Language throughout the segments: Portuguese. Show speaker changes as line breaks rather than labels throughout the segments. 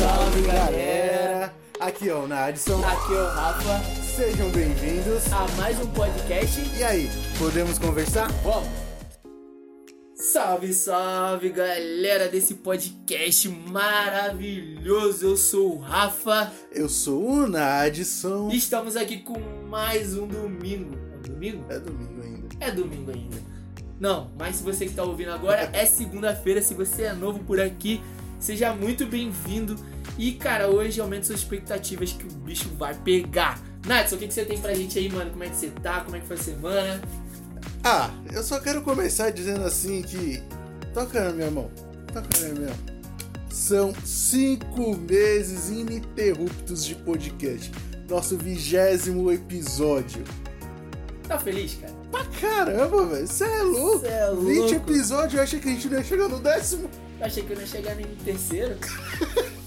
salve galera! Aqui é o Nadson,
Aqui é o Rafa,
sejam bem-vindos.
a mais um podcast.
E aí, podemos conversar?
Vamos! Salve, salve galera desse podcast maravilhoso! Eu sou o Rafa
Eu sou o Nadson.
e estamos aqui com mais um domingo. É um domingo?
É domingo ainda.
É domingo ainda. Não, mas se você que está ouvindo agora é segunda-feira. Se você é novo por aqui, seja muito bem-vindo. E cara, hoje aumenta suas expectativas que o bicho vai pegar. Natson, o que, que você tem pra gente aí, mano? Como é que você tá? Como é que foi a semana?
Ah, eu só quero começar dizendo assim que. Toca na minha mão. Toca na minha mão. São cinco meses ininterruptos de podcast. Nosso vigésimo episódio.
Tá feliz, cara?
Pra caramba, velho. Você é louco.
Cê é
20
louco.
episódios, eu achei que a gente não ia chegar no décimo.
Eu achei que eu não ia chegar nem no terceiro.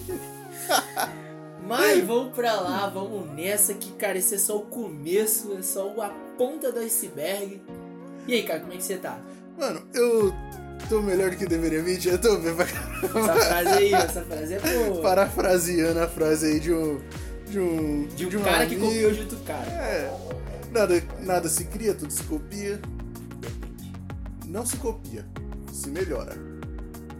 Mas vamos pra lá, vamos nessa que, cara, esse é só o começo, é só a ponta do iceberg. E aí, cara, como é que você tá?
Mano, eu tô melhor do que deveria vir, eu tô bem pra
Essa frase aí, essa frase é boa.
Parafraseando a frase aí de um. De um.
De um cara que
amigo.
copiou de outro cara.
É. Nada, nada se cria, tudo se copia. Não se copia, se melhora.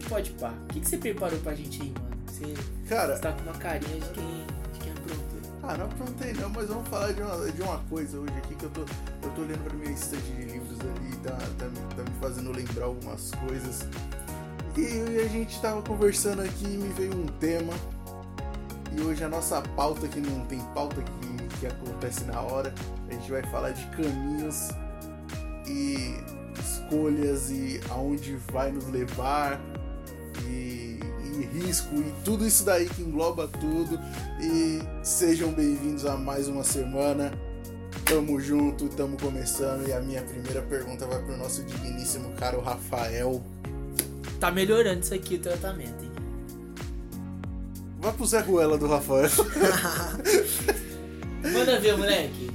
Pode pá. O que, que você preparou pra gente aí, mano? Você,
Cara,
você tá com uma carinha de quem, de quem aprontou.
ah, não aprontei não, mas vamos falar de uma, de uma coisa hoje aqui que eu tô, eu tô olhando pra minha estante de livros ali e tá, tá, me- tá me fazendo lembrar algumas coisas. E a gente tava conversando aqui e me veio um tema. E hoje a nossa pauta, que não tem pauta que, que acontece na hora, a gente vai falar de caminhos e escolhas e aonde vai nos levar risco e tudo isso daí que engloba tudo. E sejam bem-vindos a mais uma semana. Tamo junto, tamo começando. E a minha primeira pergunta vai pro nosso digníssimo caro Rafael.
Tá melhorando isso aqui o tratamento, hein?
Vai pro Zé Ruela do Rafael.
Manda ver, moleque.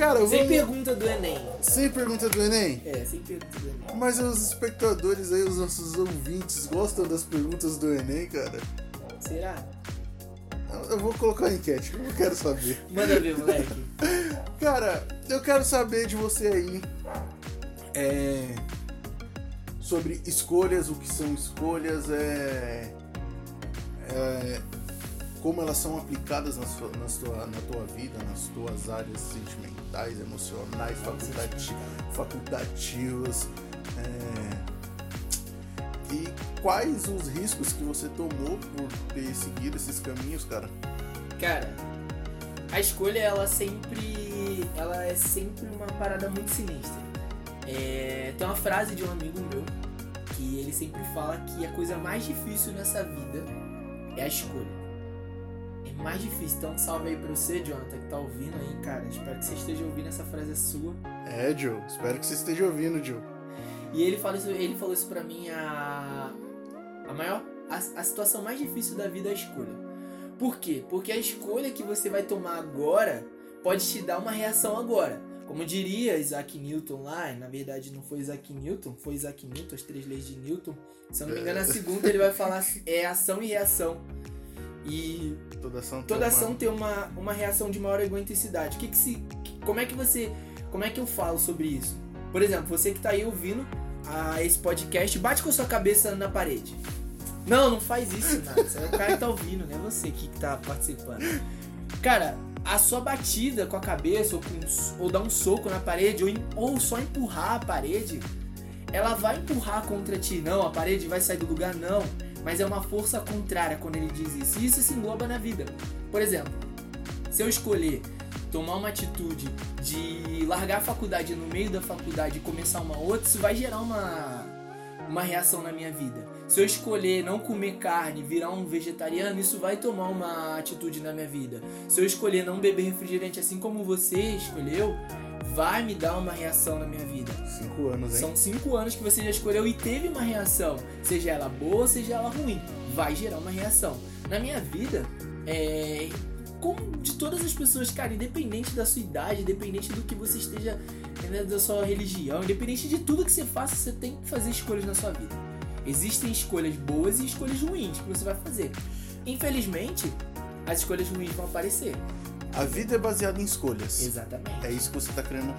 Cara,
Sem
vamos...
pergunta do Enem.
Sem pergunta do Enem?
É, sem pergunta do Enem.
Mas os espectadores aí, os nossos ouvintes, gostam das perguntas do Enem, cara?
Será?
Eu- vou colocar uma enquete, eu quero saber.
Manda ver, moleque.
Cara, eu quero saber de você aí é, sobre escolhas, o que são escolhas, é, é, como elas são aplicadas na, sua, na, sua, na tua vida, nas tuas áreas sentimentais, emocionais, facultati facultativas. é, e quais os riscos que você tomou por ter seguido esses caminhos, cara?
Cara, a escolha ela sempre, ela é sempre uma parada muito sinistra. É, tem uma frase de um amigo meu que ele sempre fala que a coisa mais difícil nessa vida é a escolha. É mais difícil. Então salve aí pra você, Jonathan, que tá ouvindo aí, cara. Espero que você esteja ouvindo essa frase é sua.
É, Joe, espero que você esteja ouvindo, Joe.
E ele falou isso, ele falou isso pra mim a a maior a, a situação mais difícil da vida é a escolha. Por quê? Porque a escolha que você vai tomar agora pode te dar uma reação agora. Como diria Isaac Newton lá, na verdade não foi Isaac Newton, foi Isaac Newton, as três leis de Newton. Se eu não me engano, a segunda ele vai falar é ação e reação. E
Toda ação,
toda
tem
ação
uma-
tem uma, uma reação de maior. O que que se, como é que você, como é que eu falo sobre isso? Por exemplo, você que tá aí ouvindo a esse podcast, bate com a sua cabeça na parede. Não, não faz isso, nada. É o cara que tá ouvindo, não é você que tá participando. Cara, a sua batida com a cabeça ou, com, ou dar um soco na parede ou, ou só empurrar a parede, ela vai empurrar contra ti. Não, a parede vai sair do lugar, não. Mas é uma força contrária quando ele diz isso. E isso se engloba na vida. Por exemplo, se eu escolher tomar uma atitude de largar a faculdade no meio da faculdade e começar uma outra, isso vai gerar uma, uma reação na minha vida. Se eu escolher não comer carne, virar um vegetariano, isso vai tomar uma atitude na minha vida. Se eu escolher não beber refrigerante assim como você escolheu, vai me dar uma reação na minha vida.
Cinco anos, hein?
São cinco anos que você já escolheu e teve uma reação, seja ela boa, seja ela ruim, vai gerar uma reação. Na minha vida, é, como de todas as pessoas, cara, independente da sua idade, independente do que você esteja, né, da sua religião, independente de tudo que você faça, você tem que fazer escolhas na sua vida. Existem escolhas boas e escolhas ruins que você vai fazer. infelizmente, as escolhas ruins vão aparecer.
A vida é baseada em escolhas.
Exatamente.
É isso que você tá querendo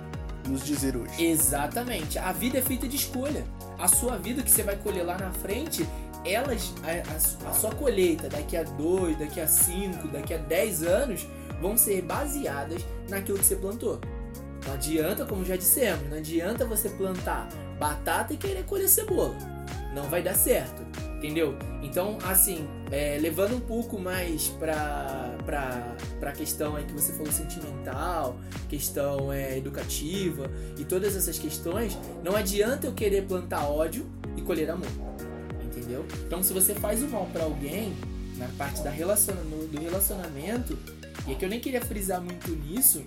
nos dizer hoje.
Exatamente. A vida é feita de escolha. A sua vida que você vai colher lá na frente, elas, a, a, a sua colheita daqui a dois, daqui a cinco, daqui a dez anos vão ser baseadas naquilo que você plantou. Não adianta, como já dissemos, não adianta você plantar batata e querer colher cebola. Não vai dar certo, entendeu? Então, assim, é, levando um pouco mais pra, pra, pra questão aí que você falou sentimental, questão é, educativa e todas essas questões, não adianta eu querer plantar ódio e colher amor, entendeu? Então, se você faz o mal para alguém, na parte da relaciona, do relacionamento, e é que eu nem queria frisar muito nisso,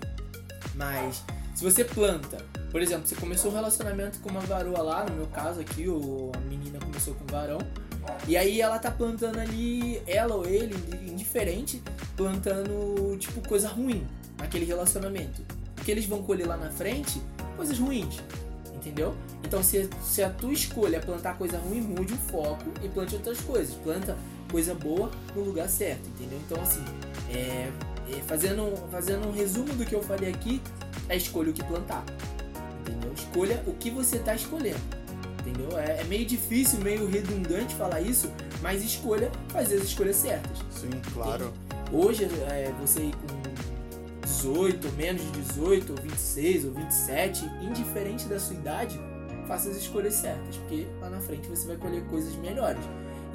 mas se você planta, por exemplo, você começou um relacionamento com uma varoa lá, no meu caso aqui, ou a menina começou com um varão, e aí ela tá plantando ali, ela ou ele, indiferente, plantando, tipo, coisa ruim naquele relacionamento. O que eles vão colher lá na frente, coisas ruins, entendeu? Então, se, se a tua escolha é plantar coisa ruim, mude o foco e plante outras coisas. Planta coisa boa no lugar certo, entendeu? Então, assim, é, é, fazendo, fazendo um resumo do que eu falei aqui, é escolha o que plantar. Entendeu? Escolha o que você está escolhendo. Entendeu? É, é, meio difícil, meio redundante falar isso, mas escolha fazer as escolhas certas.
Sim, claro.
Entendeu? Hoje, é, você com 18, menos de 18, ou 26, ou 27, indiferente da sua idade, faça as escolhas certas, porque lá na frente você vai colher coisas melhores.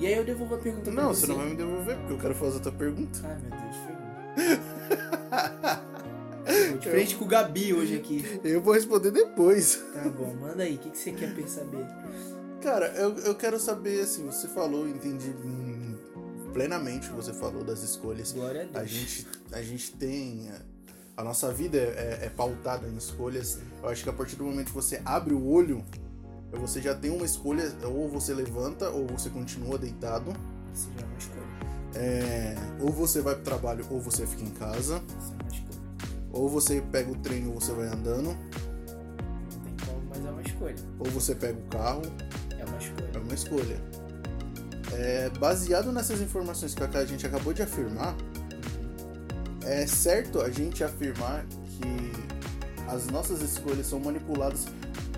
E aí eu devolvo a pergunta
não,
pra você.
Não, você não vai me devolver, porque eu quero fazer outra pergunta.
Ai, meu Deus, ferrou. De frente com o Gabi hoje aqui.
Eu vou responder depois.
Tá bom, manda aí. O que, que você quer saber?
Cara, eu, eu quero saber, assim, você falou, entendi plenamente o que você falou das escolhas.
Glória a Deus.
A gente, a gente tem. A nossa vida é, é, é pautada em escolhas. Eu acho que a partir do momento que você abre o olho, você já tem uma escolha, ou você levanta, ou você continua deitado.
Isso já é uma escolha.
É, ou você vai pro trabalho, ou você fica em casa. Ou você pega o trem ou você vai andando.
Não tem como, mas é uma escolha.
Ou você pega o carro.
É uma escolha.
É uma escolha. É, baseado nessas informações que a gente acabou de afirmar, é certo a gente afirmar que as nossas escolhas são manipuladas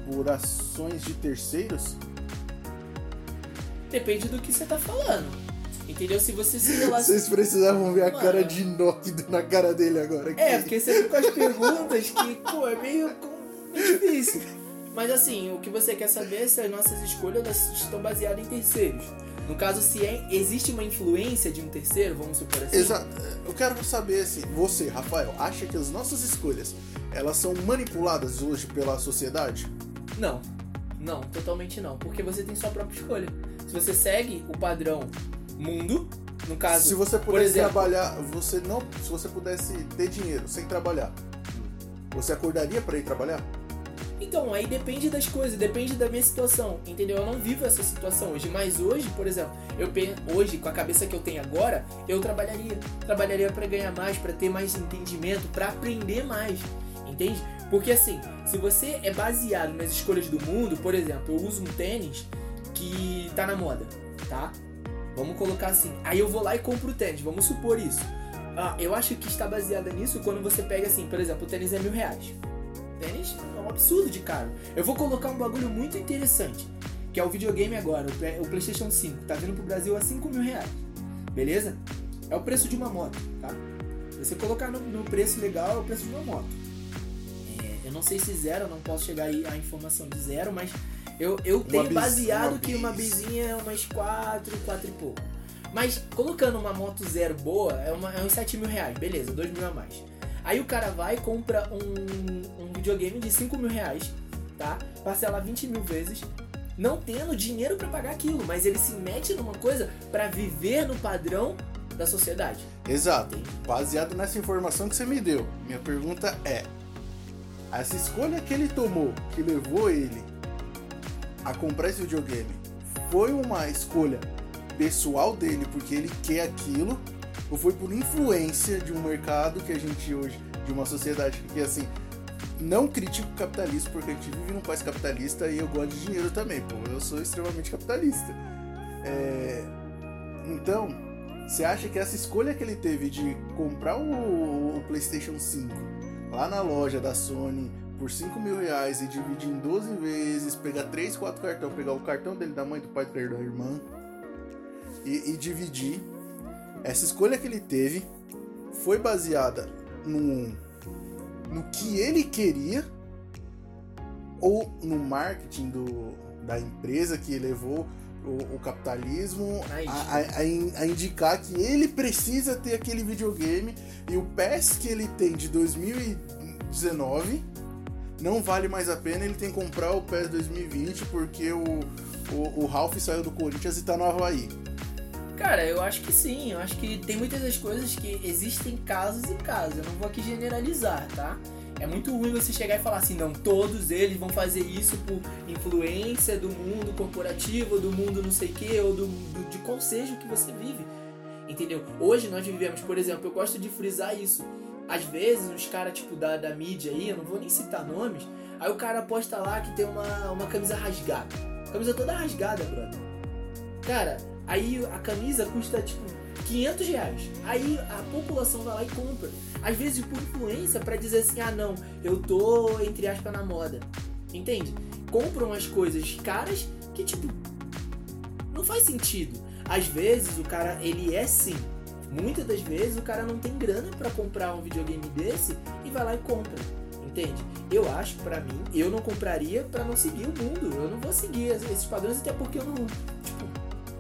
por ações de terceiros?
Depende do que você tá falando. Entendeu? Se você se relaciona.
Vocês precisavam ver a Mano. cara de Enoch na cara dele agora.
Aqui. É, porque você fica com as perguntas que, pô, é meio difícil. Mas assim, o que você quer saber é se as nossas escolhas estão baseadas em terceiros. No caso, se é, existe uma influência de um terceiro, vamos supor assim.
Exato. Eu quero saber assim, você, Rafael, acha que as nossas escolhas elas são manipuladas hoje pela sociedade?
Não. Não, totalmente não. Porque você tem sua própria escolha. Se você segue o padrão mundo, no caso.
Se você pudesse exemplo, trabalhar, você não, se você pudesse ter dinheiro sem trabalhar, você acordaria para ir trabalhar?
Então, aí depende das coisas, depende da minha situação, entendeu? Eu não vivo essa situação hoje, mas hoje, por exemplo, eu hoje com a cabeça que eu tenho agora, eu trabalharia, trabalharia para ganhar mais, para ter mais entendimento, para aprender mais, entende? Porque assim, se você é baseado nas escolhas do mundo, por exemplo, eu uso um tênis que tá na moda, tá? Vamos colocar assim. Aí eu vou lá e compro o tênis, vamos supor isso. Ah, eu acho que está baseada nisso quando você pega assim, por exemplo, o tênis é mil reais. Tênis é um absurdo de caro. Eu vou colocar um bagulho muito interessante, que é o videogame agora, o Playstation 5. Tá vindo pro Brasil a 5 mil reais. Beleza? É o preço de uma moto, tá? Você colocar no, no preço legal, é o preço de uma moto. É, eu não sei se zero, não posso chegar aí a informação de zero, mas eu, eu tenho bis, baseado que uma bizinha é umas 4, 4 e pouco. Mas colocando uma moto zero boa, é, uma, é uns 7 mil reais, beleza, 2 mil a mais. Aí o cara vai e compra um, um videogame de 5 mil reais, tá? Parcela 20 mil vezes, não tendo dinheiro para pagar aquilo, mas ele se mete numa coisa para viver no padrão da sociedade.
Exato. Baseado nessa informação que você me deu, minha pergunta é: essa escolha que ele tomou, que levou ele a comprar esse videogame foi uma escolha pessoal dele porque ele quer aquilo ou foi por influência de um mercado que a gente hoje, de uma sociedade que assim, não critico o capitalismo porque a gente vive num país capitalista e eu gosto de dinheiro também, pô, eu sou extremamente capitalista. É... Então, Você acha que essa escolha que ele teve de comprar o, o PlayStation 5 lá na loja da Sony por 5 mil reais e dividir em 12 vezes, pegar 3, 4 cartões, pegar o cartão dele, da mãe, do pai, do da irmã e, e dividir. Essa escolha que ele teve foi baseada no, no que ele queria ou no marketing do, da empresa que levou o, o capitalismo a, a, a, indicar que ele precisa ter aquele videogame e o PES que ele tem de 2019 não vale mais a pena ele tem que comprar o PES 2020 porque o, o, o Ralph saiu do Corinthians e tá no Havaí.
Cara, eu acho que sim. Eu acho que tem muitas das coisas que existem casos e casos. Eu não vou aqui generalizar, tá? É muito ruim você chegar e falar assim, não, todos eles vão fazer isso por influência do mundo corporativo, do mundo não sei o que, ou do, do, de qual seja o que você vive. Entendeu? Hoje nós vivemos, por exemplo, eu gosto de frisar isso. Às vezes, os caras, tipo, da, da mídia aí, eu não vou nem citar nomes, aí o cara posta lá que tem uma, uma camisa rasgada. Camisa toda rasgada, brother. Cara, aí a camisa custa, tipo, 500 reais. Aí a população vai lá e compra. Às vezes por influência para dizer assim, ah não, eu tô, entre aspas, na moda. Entende? Compram as coisas caras que, tipo, não faz sentido. Às vezes o cara, ele é sim Muitas das vezes o cara não tem grana para comprar um videogame desse e vai lá e compra. Entende? Eu acho, para mim, eu não compraria para não seguir o mundo. Eu não vou seguir esses padrões até porque eu não, tipo,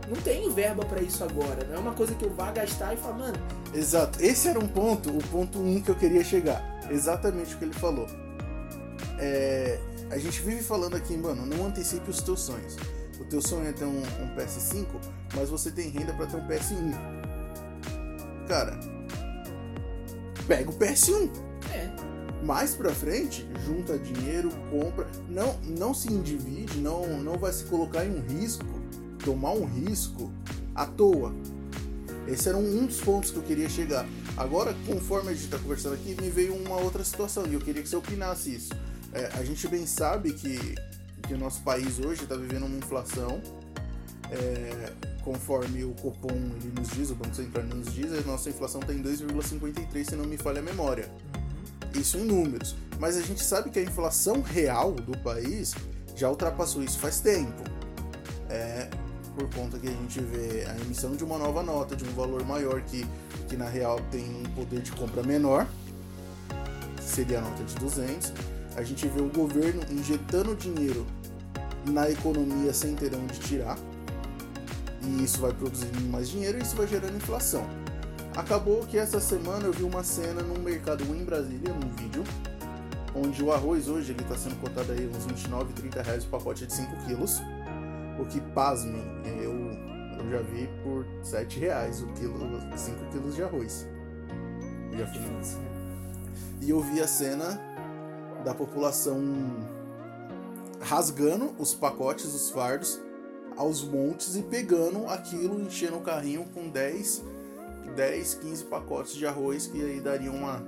não tenho verba para isso agora. Não é uma coisa que eu vá gastar e falar, mano.
Exato. Esse era um ponto, o ponto um que eu queria chegar. Exatamente o que ele falou. É, a gente vive falando aqui, mano, não antecipe os teus sonhos. O teu sonho é ter um, um PS5, mas você tem renda para ter um PS1 cara, pega o PS1.
É.
Mais pra frente, junta dinheiro, compra. Não, não se individe, não, não vai se colocar em um risco, tomar um risco à toa. Esse era um, um dos pontos que eu queria chegar. Agora, conforme a gente está conversando aqui, me veio uma outra situação e eu queria que você opinasse isso. É, a gente bem sabe que, que o nosso país hoje está vivendo uma inflação. É, conforme o Copom ele nos diz, o Banco Central nos diz, a nossa inflação está em 2,53, se não me falha a memória. Isso em números. Mas a gente sabe que a inflação real do país já ultrapassou isso faz tempo. É por conta que a gente vê a emissão de uma nova nota de um valor maior que, que na real tem um poder de compra menor, seria a nota de 200. A gente vê o governo injetando dinheiro na economia sem ter onde tirar e isso vai produzindo mais dinheiro e isso vai gerando inflação. Acabou que essa semana eu vi uma cena num mercado em Brasília, num vídeo, onde o arroz hoje ele está sendo cotado aí uns 29, 30 reais o pacote de 5 quilos. O que, pasmem, eu, eu já vi por 7 reais o quilo, 5 quilos de arroz. Já fui. E eu vi a cena da população rasgando os pacotes, os fardos, aos montes e pegando aquilo, enchendo o carrinho com 10, 10 15 pacotes de arroz, que aí daria uma,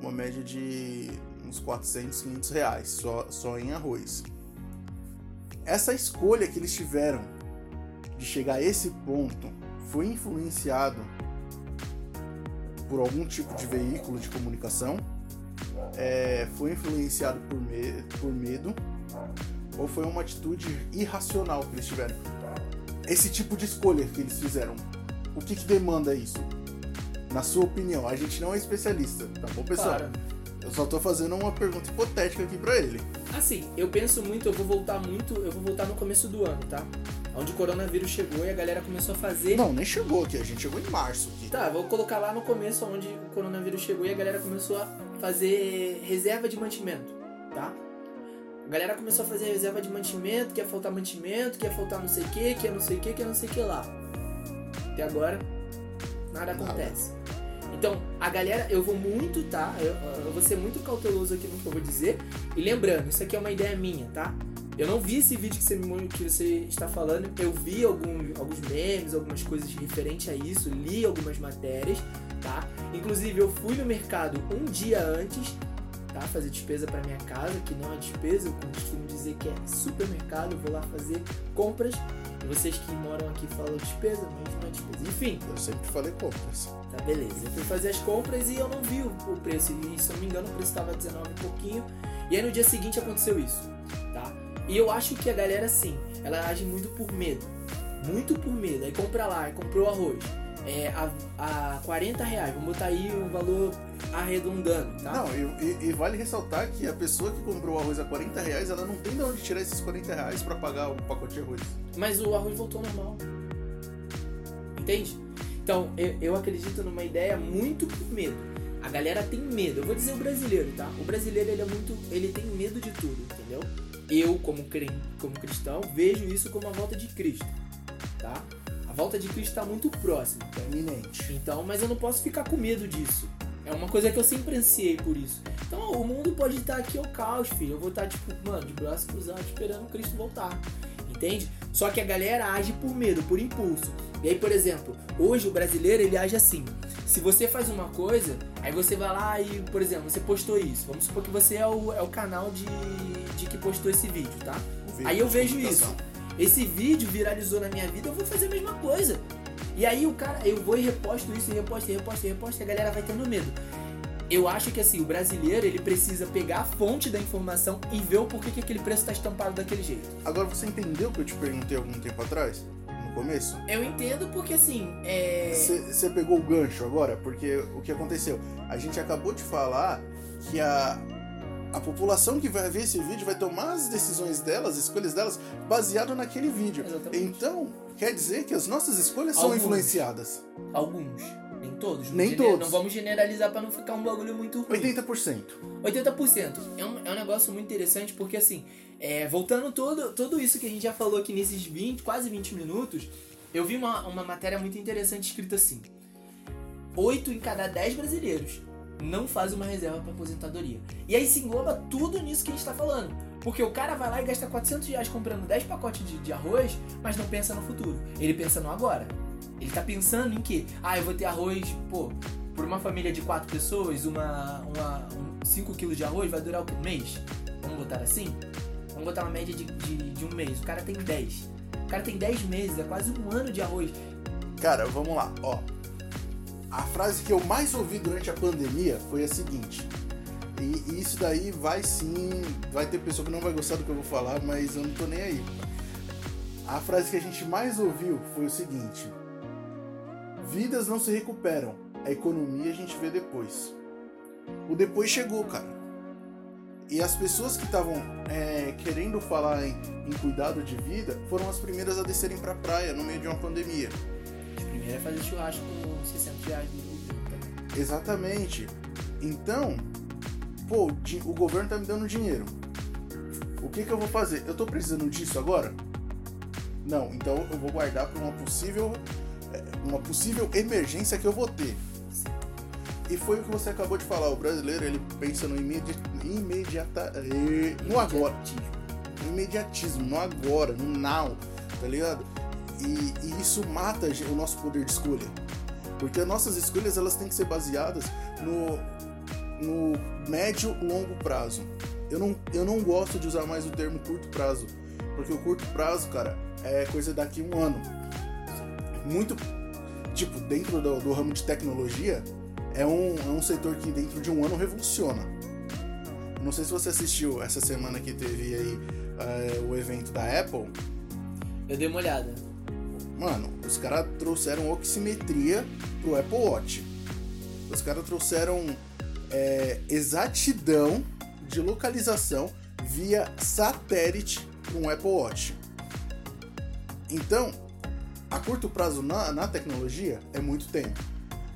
uma média de uns 400, 500 reais só, só em arroz. Essa escolha que eles tiveram de chegar a esse ponto foi influenciado por algum tipo de veículo de comunicação, é, foi influenciado por, me por medo ou foi uma atitude irracional que eles tiveram? Esse tipo de escolha que eles fizeram, o que, que demanda isso? Na sua opinião, a gente não é especialista, tá bom, pessoal? Claro. Eu só tô fazendo uma pergunta hipotética aqui para ele.
Assim, eu penso muito, eu vou voltar muito, eu vou voltar no começo do ano, tá? Onde o coronavírus chegou e a galera começou a fazer.
Não, nem chegou aqui, a gente chegou em março aqui.
Tá, vou colocar lá no começo onde o coronavírus chegou e a galera começou a fazer reserva de mantimento, tá? A galera começou a fazer reserva de mantimento, que ia faltar mantimento, que ia faltar não sei o que, que ia não sei o que, que ia não sei o que lá. Até agora, nada acontece. Então, a galera, eu vou muito, tá? Eu, eu, vou ser muito cauteloso aqui no que eu vou dizer. E lembrando, isso aqui é uma ideia minha, tá? Eu não vi esse vídeo que você, me, que você está falando, eu vi algum, alguns memes, algumas coisas referentes a isso, li algumas matérias, tá? Inclusive, eu fui no mercado um dia antes tá? Fazer despesa para minha casa, que não é despesa, eu costumo dizer que é supermercado, eu vou lá fazer compras. Vocês que moram aqui falam despesa, mas não é despesa. Enfim,
Eu sempre falei compras.
tá beleza. Eu fui fazer as compras e eu não vi o o preço. E se eu não me engano, o preço estava 19 e pouquinho. E aí no dia seguinte aconteceu isso, tá? E eu acho que a galera, sim, ela age muito por medo. Muito por medo. Aí compra lá, aí comprou arroz. É, a, a 40 reais, vamos botar aí o valor arredondando, tá?
Não, e, e- e vale ressaltar que a pessoa que comprou o arroz a 40 reais, ela não tem de onde tirar esses 40 reais pra pagar o pacote de arroz.
Mas o arroz voltou normal. Entende? Então, eu, eu acredito numa ideia muito por medo. A galera tem medo. Eu vou dizer o brasileiro, tá? O brasileiro, ele é muito... Ele tem medo de tudo, entendeu? Eu, como, cre- como cristão, vejo isso como a volta de Cristo, tá? Volta de Cristo está muito próxima.
É iminente.
Então, mas eu não posso ficar com medo disso. É uma coisa que eu sempre ansiei por isso. Então, o mundo pode estar aqui ao caos, filho. Eu vou estar, tipo, mano, de braço cruzado, esperando Cristo voltar. Entende? Só que a galera age por medo, por impulso. E aí, por exemplo, hoje o brasileiro, ele age assim. Se você faz uma coisa, aí você vai lá e, por exemplo, você postou isso. Vamos supor que você é o, é o canal de, de que postou esse vídeo, tá? Aí eu vejo isso. Esse vídeo viralizou na minha vida, eu vou fazer a mesma coisa. E aí o cara, eu vou e reposto isso, e reposto, e reposto, e reposto, e a galera vai tendo medo. Eu acho que assim, o brasileiro, ele precisa pegar a fonte da informação e ver o porquê que aquele preço tá estampado daquele jeito.
Agora você entendeu o que eu te perguntei algum tempo atrás? No começo?
Eu entendo porque assim, é.
Você pegou o gancho agora? Porque o que aconteceu? A gente acabou de falar que a, a população que vai ver esse vídeo vai tomar as decisões delas, as escolhas delas, baseado naquele vídeo.
Exatamente.
Então, quer dizer que as nossas escolhas são
Alguns.
influenciadas.
Alguns. Nem todos.
Nem todos.
Não vamos generalizar pra não ficar um bagulho muito ruim.
80%.
80%. É um, é um negócio muito interessante porque, assim, é, voltando todo, tudo isso que a gente já falou aqui nesses 20, quase 20 minutos, eu vi uma, uma matéria muito interessante escrita assim: 8 em cada 10 brasileiros não faz uma reserva para aposentadoria. E aí se engloba tudo nisso que a gente tá falando. Porque o cara vai lá e gasta 400 reais comprando 10 pacotes de, de arroz, mas não pensa no futuro. Ele pensa no agora. Ele tá pensando em que, ah, eu vou ter arroz, pô, por uma família de quatro pessoas, uma, uma 5 quilos de arroz vai durar? Um mês? Vamos botar assim? Vamos botar uma média de, de, de um mês. O cara tem 10. O cara tem 10 meses, é quase um ano de arroz.
Cara, vamos lá, ó. A frase que eu mais ouvi durante a pandemia foi a seguinte. E, isso daí vai sim. Vai ter pessoa que não vai gostar do que eu vou falar, mas eu não tô nem aí. A frase que a gente mais ouviu foi o seguinte: Vidas não se recuperam, a economia a gente vê depois. O depois chegou, cara. E as pessoas que estavam é, querendo falar em, em cuidado de vida foram as primeiras a descerem pra praia no meio de uma pandemia.
Primeiro é fazer churrasco com 60 reais do governo também.
Exatamente. Então, pô, o governo tá me dando dinheiro. O que que eu vou fazer? Eu tô precisando disso agora? Não, então eu vou guardar para uma possível é, uma possível emergência que eu vou ter. E foi o que você acabou de falar, o brasileiro ele pensa no imedi imediata eh, no agora, no imediatismo, no agora, no now, tá ligado? E, e isso mata o nosso poder de escolha. Porque as nossas escolhas elas têm que ser baseadas no, no médio longo prazo. Eu não, eu não gosto de usar mais o termo curto prazo, porque o curto prazo, cara, é coisa daqui um ano. Muito, tipo, dentro do, do ramo de tecnologia, é um, é um setor que dentro de um ano revoluciona. Não sei se você assistiu essa semana que teve aí eh, o evento da Apple.
Eu dei uma olhada.
Mano, os caras trouxeram oximetria pro Apple Watch. Os caras trouxeram é, exatidão de localização via satélite um Apple Watch. Então, a curto prazo na, na tecnologia é muito tempo.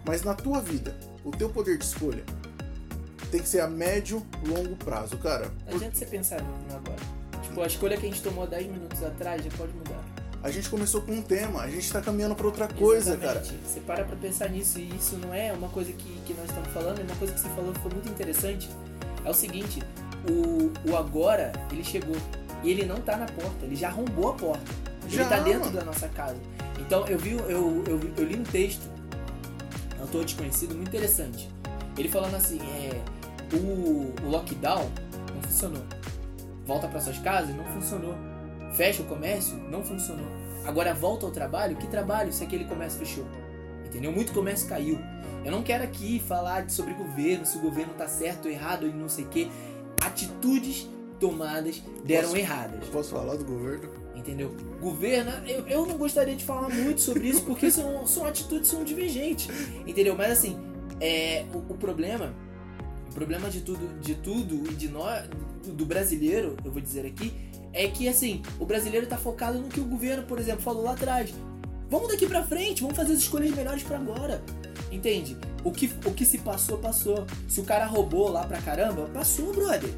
Mas na tua vida, o teu poder de escolha tem que ser a médio, longo prazo, cara.
Não adianta você pensar no agora. Tipo, a escolha que a gente tomou 10 minutos atrás já pode mudar.
A gente começou com um tema, a gente tá caminhando para outra coisa, cara.
Exatamente. Você para pra pensar nisso e isso não é uma coisa que, que nós estamos falando, é uma coisa que você falou que foi muito interessante. É o seguinte, o, o agora, ele chegou e ele não tá na porta, ele já arrombou a porta. Ele
Já,
tá dentro
mano.
da nossa casa. Então eu vi, eu, eu, eu li um texto, um autor desconhecido, muito interessante. Ele falando assim, é, o, o lockdown não funcionou. Volta para suas casas, não funcionou. Fecha o comércio, não funcionou. Agora volta ao trabalho, que trabalho se aquele comércio fechou? Entendeu? Muito comércio caiu. Eu não quero aqui falar sobre governo, se o governo tá certo ou errado e não sei o que. Atitudes tomadas deram
Posso-
erradas.
Posso falar do governo?
Entendeu? Governo, eu, eu não gostaria de falar muito sobre isso porque são, são atitudes são divergentes. Entendeu? Mas assim, é, o, o problema, o problema de tudo, de tudo e de nós, do brasileiro, eu vou dizer aqui, é que assim, o brasileiro tá focado no que o governo, por exemplo, falou lá atrás. Vamos daqui pra frente, vamos fazer as escolhas melhores pra agora. Entende? O que, o que se passou, passou. Se o cara roubou lá pra caramba, passou, brother.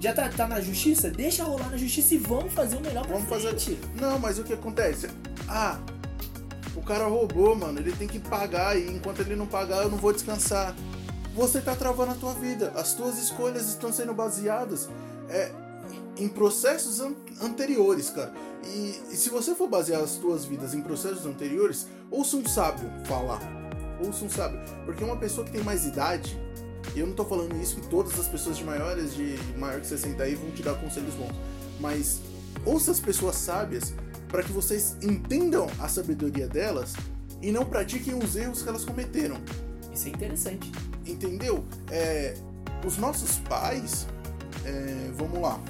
Já tá, tá na justiça? Deixa rolar na justiça e vamos fazer o melhor pra
Vamos fazer-
frente.
Não, mas o que acontece? Ah, o cara roubou, mano. Ele tem que pagar e enquanto ele não pagar, eu não vou descansar. Você tá travando a tua vida. As tuas escolhas estão sendo baseadas é, em processos an- anteriores, cara. E, e se você for basear as tuas vidas em processos anteriores, ouça um sábio falar. Ouça um sábio. Porque uma pessoa que tem mais idade, e eu não tô falando isso que todas as pessoas de maiores, de maior que 60 aí, vão te dar conselhos bons. Mas ouça as pessoas sábias para que vocês entendam a sabedoria delas e não pratiquem os erros que elas cometeram.
Isso é interessante.
Entendeu? É, os nossos pais, é, vamos lá,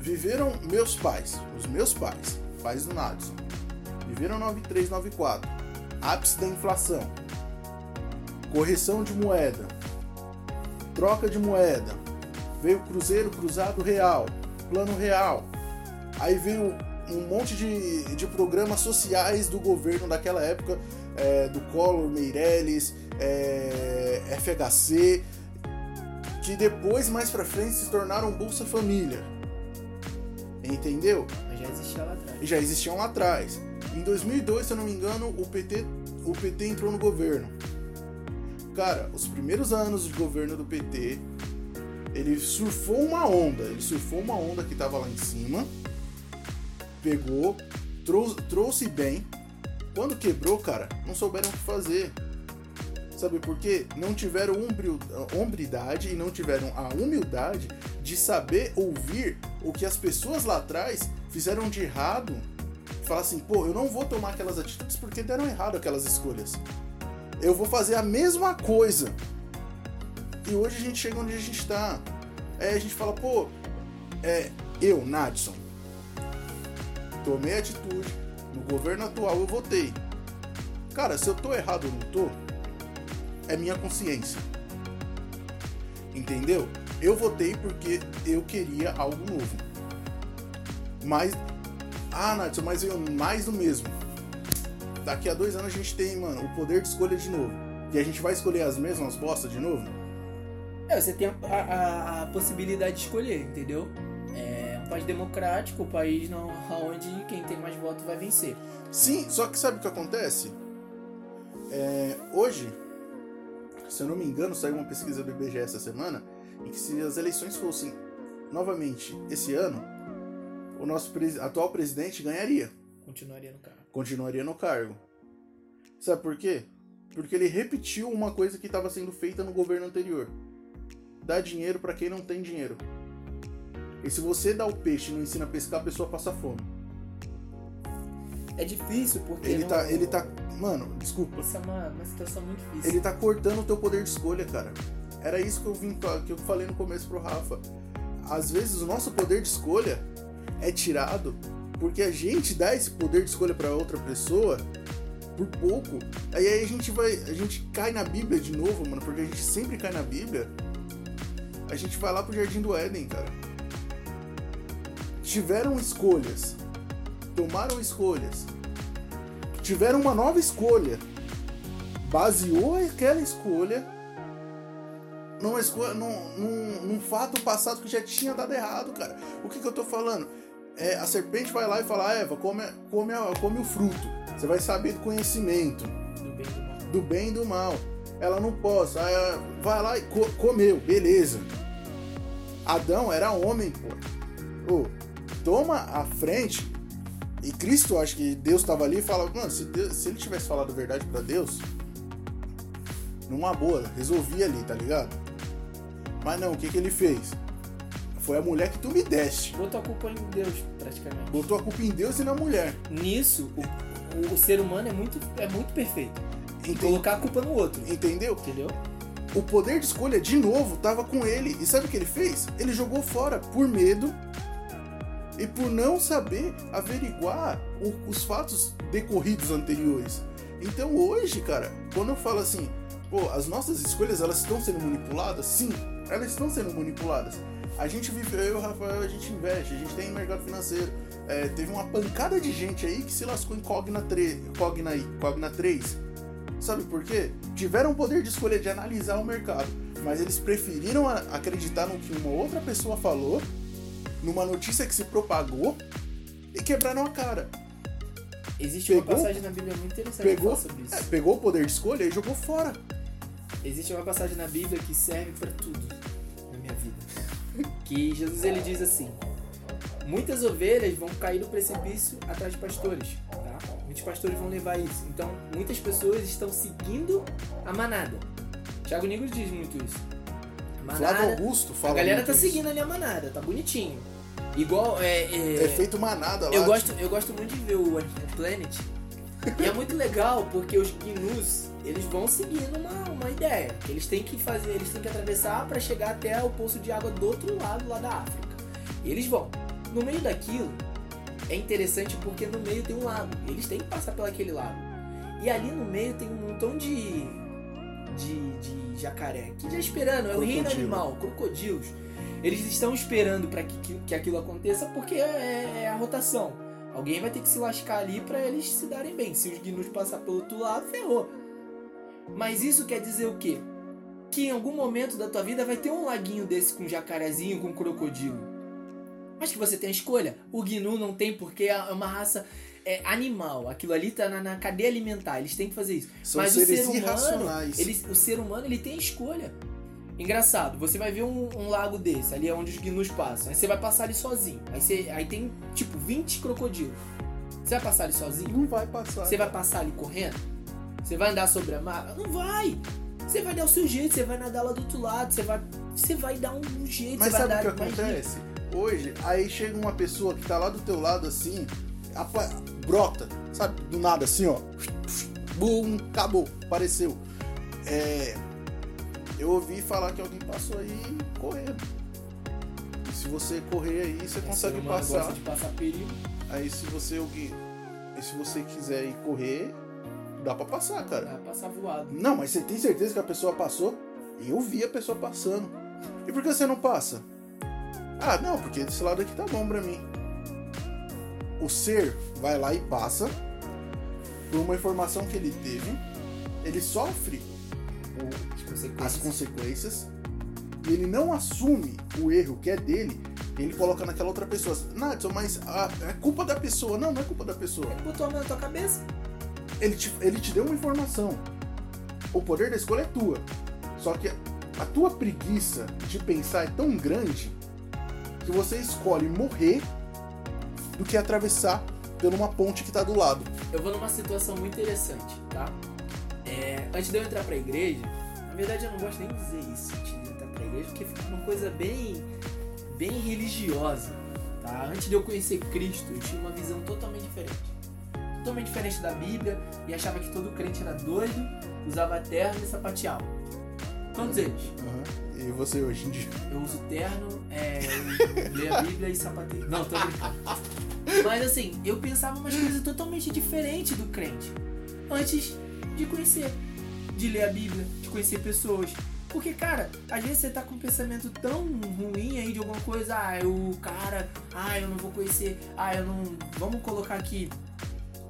viveram meus pais, os meus pais, pais do Nadson, viveram 9394, ápice da inflação, correção de moeda, troca de moeda, veio cruzeiro, cruzado real, plano real, aí veio um monte de, de programas sociais do governo daquela época, é, do Collor, Meirelles, é, FHC, que depois, mais pra frente, se tornaram Bolsa Família. Entendeu?
Mas já existia lá atrás.
já existiam lá atrás. Em 2002, se eu não me engano, o PT, o PT entrou no governo. Cara, os primeiros anos de governo do PT, ele surfou uma onda. Ele surfou uma onda que tava lá em cima, pegou, trou- trouxe bem. Quando quebrou, cara, não souberam o que fazer. Sabe por quê? Não tiveram hombridade e não tiveram a humildade de saber ouvir o que as pessoas lá atrás fizeram de errado. Falar assim, pô, eu não vou tomar aquelas atitudes porque deram errado aquelas escolhas. Eu vou fazer a mesma coisa. E hoje a gente chega onde a gente tá. Aí a gente fala, pô, é, eu, Nadson, tomei atitude, no governo atual eu votei. Cara, se eu tô errado ou não tô, é minha consciência. Entendeu? Eu votei porque eu queria algo novo. Mas. Ah, Nadson, mas eu mais do mesmo. Daqui a dois anos a gente tem, mano, o poder de escolha de novo. E a gente vai escolher as mesmas bostas de novo?
É, você tem a, a- a possibilidade de escolher, entendeu? É um país democrático, um país não, onde quem tem mais votos vai vencer.
Sim, só que sabe o que acontece? É, hoje, se eu não me engano, saiu uma pesquisa do IBGE essa semana em que se as eleições fossem novamente esse ano, o nosso atual presidente ganharia,
Continuaria no carro.
continuaria no cargo. Sabe por quê? Porque ele repetiu uma coisa que estava sendo feita no governo anterior. Dá dinheiro para quem não tem dinheiro. E se você dá o peixe e não ensina a pescar, a pessoa passa fome.
É difícil porque.
Ele
não-
tá, ele tá, mano, desculpa.
Isso é uma, uma situação muito difícil.
Ele tá cortando o teu poder de escolha, cara. Era isso que eu vim que eu falei no começo pro Rafa. Às vezes o nosso poder de escolha é tirado porque a gente dá esse poder de escolha para outra pessoa por pouco. Aí, aí a gente vai, a gente cai na Bíblia de novo, mano, porque a gente sempre cai na Bíblia. A gente vai lá pro Jardim do Éden, cara. Tiveram escolhas, tomaram escolhas, tiveram uma nova escolha baseou aquela escolha numa escolha, num, num, num fato passado que já tinha dado errado, cara. O que, que eu tô falando? É, a serpente vai lá e fala, Eva, come, come, come o fruto. Você vai saber do conhecimento,
Do bem e do mal.
do bem e do mal. Ela não pode. Ela vai lá e co- comeu, beleza. Adão era homem, pô. Ô, toma a frente. E Cristo, acho que Deus estava ali e fala, mano, se, Deus- se ele tivesse falado a verdade pra Deus, numa boa, resolvia ali, tá ligado? Mas não, o que, que ele fez? Foi a mulher que tu me deste.
Botou a culpa em Deus, praticamente.
Botou a culpa em Deus e na mulher.
Nisso, o, o ser humano é muito, é muito perfeito. Em
Enten-
colocar a culpa no outro.
Entendeu?
Entendeu?
O poder de escolha, de novo, tava com ele. E sabe o que ele fez? Ele jogou fora por medo e por não saber averiguar os fatos decorridos anteriores. Então hoje, cara, quando eu falo assim, pô, as nossas escolhas elas estão sendo manipuladas? Sim, elas estão sendo manipuladas. A gente vive, eu e o Rafael, a gente investe, a gente tem mercado financeiro. É, teve uma pancada de gente aí que se lascou em Cogna, 3, Cogna, Cogna 3. Sabe por quê? Tiveram o poder de escolha de analisar o mercado, mas eles preferiram acreditar no que uma outra pessoa falou, numa notícia que se propagou e quebraram a cara.
Existe
Pegou-
uma passagem na Bíblia muito interessante
Pegou,
que fala sobre isso.
é, pegou o poder de escolha e jogou fora.
Existe uma passagem na Bíblia que serve pra tudo na minha vida. Que Jesus ele diz assim: Muitas ovelhas vão cair no precipício atrás de pastores, tá? Muitos pastores vão levar isso. Então, muitas pessoas estão seguindo a manada. Tiago Negro diz muito isso. A
Flávio
manada,
Augusto
a
fala.
galera
muito
tá
isso.
seguindo ali a manada, tá bonitinho. Igual é, é,
É feito manada lá.
eu gosto, eu gosto muito de ver o Animal Planet. E é muito legal porque os gnus, eles vão seguindo uma, uma ideia. Eles têm que fazer, eles têm que atravessar para chegar até o poço de água do outro lado lá da África. E eles vão. No meio daquilo é interessante porque no meio tem um lago. Eles têm que passar pelo aquele lago. E ali no meio tem um montão de de, de jacaré que já esperando, é o reino animal, crocodilos. Eles estão esperando para que, que, que aquilo aconteça porque é, é a rotação. Alguém vai ter que se lascar ali para eles se darem bem. Se os gnus passar pelo outro lado, ferrou. Mas isso quer dizer o quê? Que em algum momento da tua vida vai ter um laguinho desse com jacarezinho, com crocodilo. Mas que você tem a escolha. O gnu não tem porque é uma raça é, animal. Aquilo ali tá na, na cadeia alimentar. Eles têm que fazer isso.
São
Mas o
seres
ser humano,
irracionais.
ele, o ser humano, ele tem escolha. Engraçado, você vai ver um, um lago desse, ali é onde os gnus passam. Aí você vai passar ali sozinho. Aí, você, aí tem, tipo, 20 crocodilos. Você vai passar ali sozinho?
Não vai passar.
Você vai passar ali correndo? Você vai andar sobre a marca? Não vai! Você vai dar o seu jeito, você vai nadar lá do outro lado, você vai, você vai dar um jeito,
Mas
você vai
sabe o que
dar
acontece? Hoje, aí chega uma pessoa que tá lá do teu lado assim, apa- brota, sabe? Do nada assim, ó. Bum, acabou, apareceu. É, eu ouvi falar que alguém passou aí correndo. E se você correr aí, você
O
consegue
ser humano
passar.
gosta de passar perigo.
Aí se você alguém, e se você quiser ir correr, dá pra passar, cara.
Vai passar voado.
Não, mas você tem certeza que a pessoa passou? Eu vi a pessoa passando. E por que você não passa? Ah, não, porque desse lado aqui tá bom pra mim. O ser vai lá e passa por uma informação que ele teve, ele sofre
consequências.
as consequências e ele não assume o erro que é dele, ele coloca naquela outra pessoa. Nadson, mas a, é culpa da pessoa. Não, não é culpa da pessoa.
Ele botou a mão na tua cabeça.
Ele te, ele te deu uma informação. O poder da escolha é tua. Só que a tua preguiça de pensar é tão grande que você escolhe morrer do que atravessar por uma ponte que tá do lado.
Eu vou numa situação muito interessante, tá? Antes de eu entrar pra igreja, na verdade eu não gosto nem de dizer isso, antes de eu entrar pra igreja, porque fica uma coisa bem, bem religiosa, tá? Antes de eu conhecer Cristo, eu tinha uma visão totalmente diferente. Totalmente diferente da Bíblia e achava que todo crente era doido, usava terno e sapateava. Todos eles.
E você hoje em dia?
Eu uso terno, é, leio a Bíblia e sapateio. Não, tô brincando. Mas assim, eu pensava umas coisas totalmente diferentes do crente. Antes de conhecer, de ler a Bíblia, de conhecer pessoas. Porque, cara, às vezes você tá com um pensamento tão ruim aí de alguma coisa, ah, o cara, ah, eu não vou conhecer, ah, eu não. Vamos colocar aqui.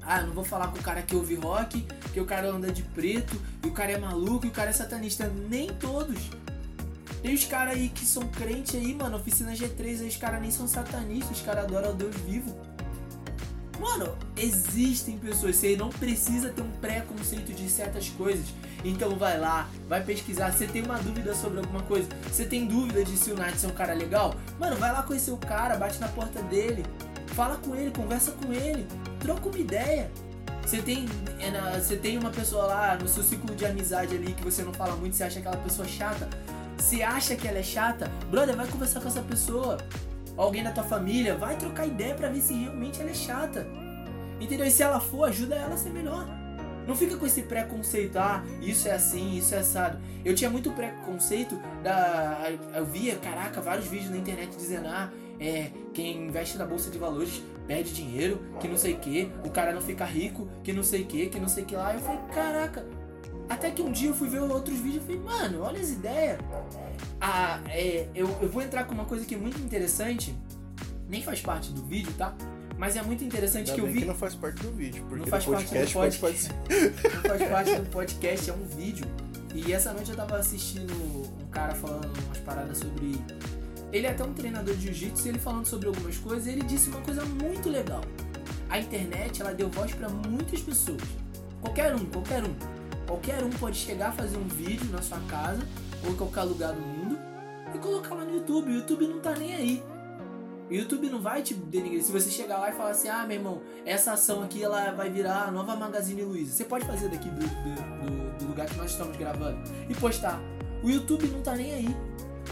Ah, eu não vou falar com o cara que ouve rock, que o cara anda de preto, e o cara é maluco, e o cara é satanista. Nem todos. Tem os caras aí que são crente aí, mano, oficina G3, aí os caras nem são satanistas, os caras adoram o Deus vivo. Mano, existem pessoas, você não precisa ter um preconceito de certas coisas. Então vai lá, vai pesquisar. Você tem uma dúvida sobre alguma coisa? Você tem dúvida de se o Nath é um cara legal? Mano, vai lá conhecer o cara, bate na porta dele, fala com ele, conversa com ele, troca uma ideia. Você tem, é na- você tem uma pessoa lá no seu ciclo de amizade ali que você não fala muito, você acha aquela pessoa chata. Se acha que ela é chata, brother, vai conversar com essa pessoa. Alguém da tua família, vai trocar ideia pra ver se realmente ela é chata. Entendeu? E se ela for, ajuda ela a ser melhor. Não fica com esse preconceito, ah, isso é assim, isso é assado. Eu tinha muito preconceito da. Eu via, caraca, vários vídeos na internet dizendo, ah, é, quem investe na bolsa de valores perde dinheiro, que não sei o que, o cara não fica rico, que não sei o que, que não sei o que lá. Eu falei, caraca. Até que um dia eu fui ver outros vídeos e falei, mano, olha as ideias. Ah, é, eu, eu vou entrar com uma coisa que é muito interessante, nem faz parte do vídeo, tá? Mas é muito interessante
Ainda
que vi.
que não faz parte do vídeo, porque
Não faz
no
parte do
podcast pode
podcast. não faz parte do podcast, é um vídeo. E essa noite eu tava assistindo um cara falando umas paradas sobre. Ele é até um treinador de jiu-jitsu, ele falando sobre algumas coisas, ele disse uma coisa muito legal. A internet, ela deu voz pra muitas pessoas. Qualquer um, qualquer um. Qualquer um pode chegar, fazer um vídeo na sua casa, ou em qualquer lugar do mundo, e colocar lá no YouTube. O YouTube não tá nem aí. O YouTube não vai te denigrir. Se você chegar lá e falar assim, ah, meu irmão, essa ação aqui ela vai virar a nova Magazine Luiza. Você pode fazer daqui do, do, do- do lugar que nós estamos gravando e postar. O YouTube não tá nem aí.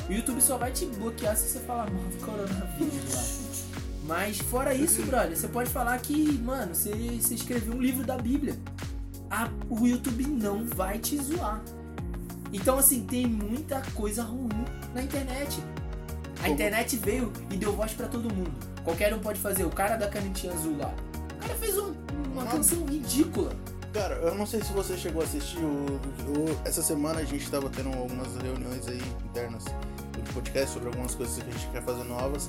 O YouTube só vai te bloquear se você falar, mano, coronavírus lá. Mas fora isso, brother, você pode falar que, mano, você, você escreveu um livro da Bíblia. A- o YouTube não vai te zoar. Então, assim, tem muita coisa ruim na internet. A internet veio e deu voz pra todo mundo. Qualquer um pode fazer. O cara da canetinha azul lá. O cara fez um- uma canção ridícula.
Cara, eu não sei se você chegou a assistir o, o- essa semana a gente tava tendo algumas reuniões aí internas do podcast sobre algumas coisas que a gente quer fazer novas.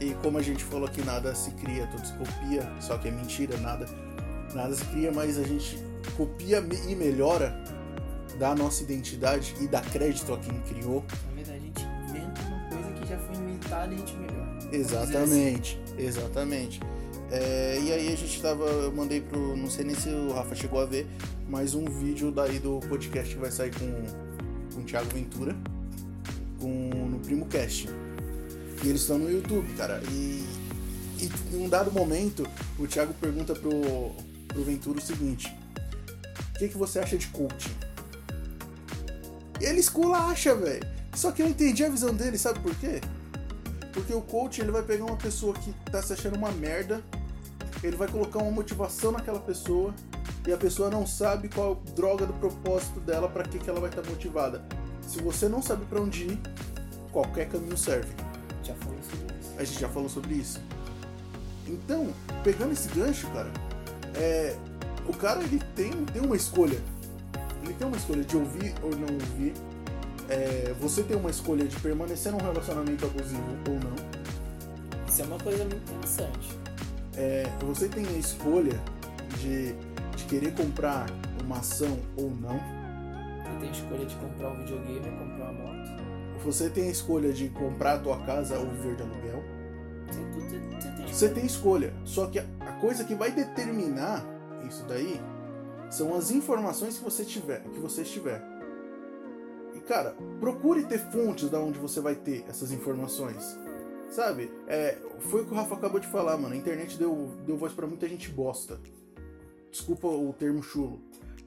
E como a gente falou que nada se cria, tudo se copia, só que é mentira, nada, nada se cria, mas a gente copia e melhora da nossa identidade e dá crédito a quem criou.
Melhora.
Exatamente, exatamente. É, e aí a gente tava, eu mandei pro, não sei nem se o Rafa chegou a ver, mas um vídeo daí do podcast que vai sair com, com o Thiago Ventura, com, no Primo Cast. E eles estão no YouTube, cara. E, e em um dado momento, o Thiago pergunta pro, pro Ventura o seguinte: O que, que você acha de coaching? E ele esculacha, velho. Só que eu entendi a visão dele, sabe por quê? Porque o coach ele vai pegar uma pessoa que tá se achando uma merda, ele vai colocar uma motivação naquela pessoa e a pessoa não sabe qual droga do propósito dela para que, que ela vai estar motivada. Se você não sabe para onde ir, qualquer caminho serve.
Já falou sobre isso.
A gente já falou sobre isso. Então, pegando esse gancho, cara, é, o cara ele tem, tem uma escolha. Ele tem uma escolha de ouvir ou não ouvir. É, você tem uma escolha de permanecer num relacionamento abusivo ou não.
Isso é uma coisa muito interessante.
É, você tem a escolha de, de querer comprar uma ação ou não.
Você tem a escolha de comprar um videogame ou comprar uma moto.
Você tem a escolha de comprar a tua casa ou viver de aluguel.
Você, tem escolha.
Você tem escolha. Só que a, coisa que vai determinar isso daí são as informações que você tiver, que você tiver. Cara, procure ter fontes da onde você vai ter essas informações. Sabe? É, foi o que o Rafa acabou de falar, mano. A internet deu, deu voz pra muita gente bosta. Desculpa o termo chulo,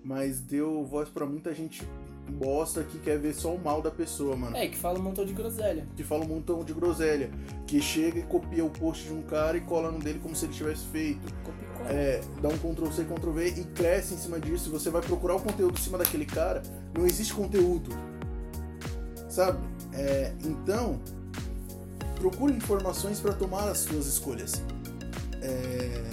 mas deu voz pra muita gente bosta que quer ver só o mal da pessoa, mano
É, que fala um montão de groselha.
que fala um montão de groselha, que chega e copia o post de um cara e cola no dele como se ele tivesse feito.
Copia e cola.
É, dá um Ctrl C, Ctrl V e cresce em cima disso. Você vai procurar o conteúdo em cima daquele cara, não existe conteúdo. Sabe? É, então, procure informações para tomar as suas escolhas. É,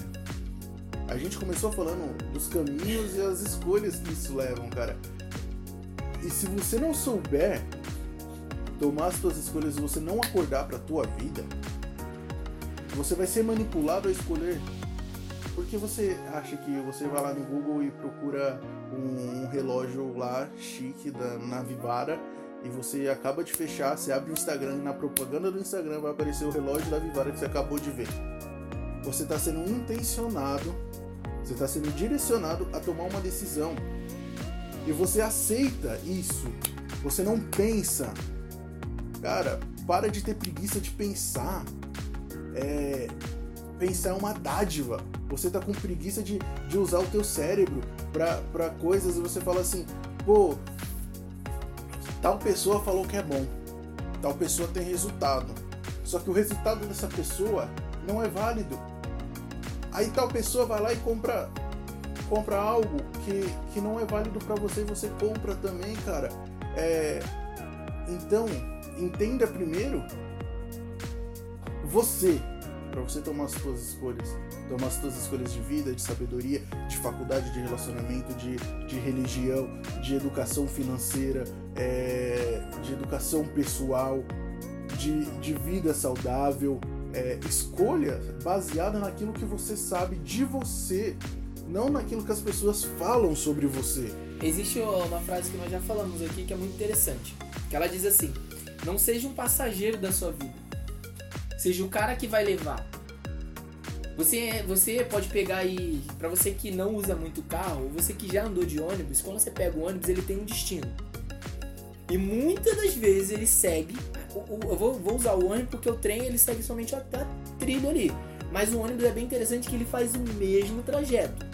a gente começou falando dos caminhos e as escolhas que isso levam, cara. E se você não souber tomar as suas escolhas e você não acordar pra tua vida, você vai ser manipulado a escolher. Porque você acha que você vai lá no Google e procura um, relógio lá chique da, na Vivara e você acaba de fechar, você abre o Instagram e na propaganda do Instagram vai aparecer o relógio da Vivara que você acabou de ver. Você está sendo intencionado, você está sendo direcionado a tomar uma decisão. E você aceita isso. Você não pensa. Cara, para de ter preguiça de pensar. É, pensar é uma dádiva. Você tá com preguiça de, de usar o teu cérebro pra coisas e você fala assim, pô, tal pessoa falou que é bom. tal pessoa tem resultado. Só que o resultado dessa pessoa não é válido. Aí tal pessoa vai lá e compra compra algo que, que não é válido para você e você compra também, cara. É, então, entenda primeiro você, para você tomar as suas escolhas, tomar as suas escolhas de vida, de sabedoria, de faculdade, de relacionamento, de, de religião, de educação financeira, é, de educação pessoal, de, de vida saudável. É, escolha baseada naquilo que você sabe de você, não naquilo que as pessoas falam sobre você.
Existe uma frase que nós já falamos aqui que é muito interessante. Que ela diz assim: Não seja um passageiro da sua vida. Seja o cara que vai levar. Você, você pode pegar aí, para você que não usa muito carro, você que já andou de ônibus, quando você pega o ônibus, ele tem um destino. E muitas das vezes ele segue. Eu vou, vou usar o ônibus porque o trem ele segue somente a, a trilha ali. Mas o ônibus é bem interessante que ele faz o mesmo trajeto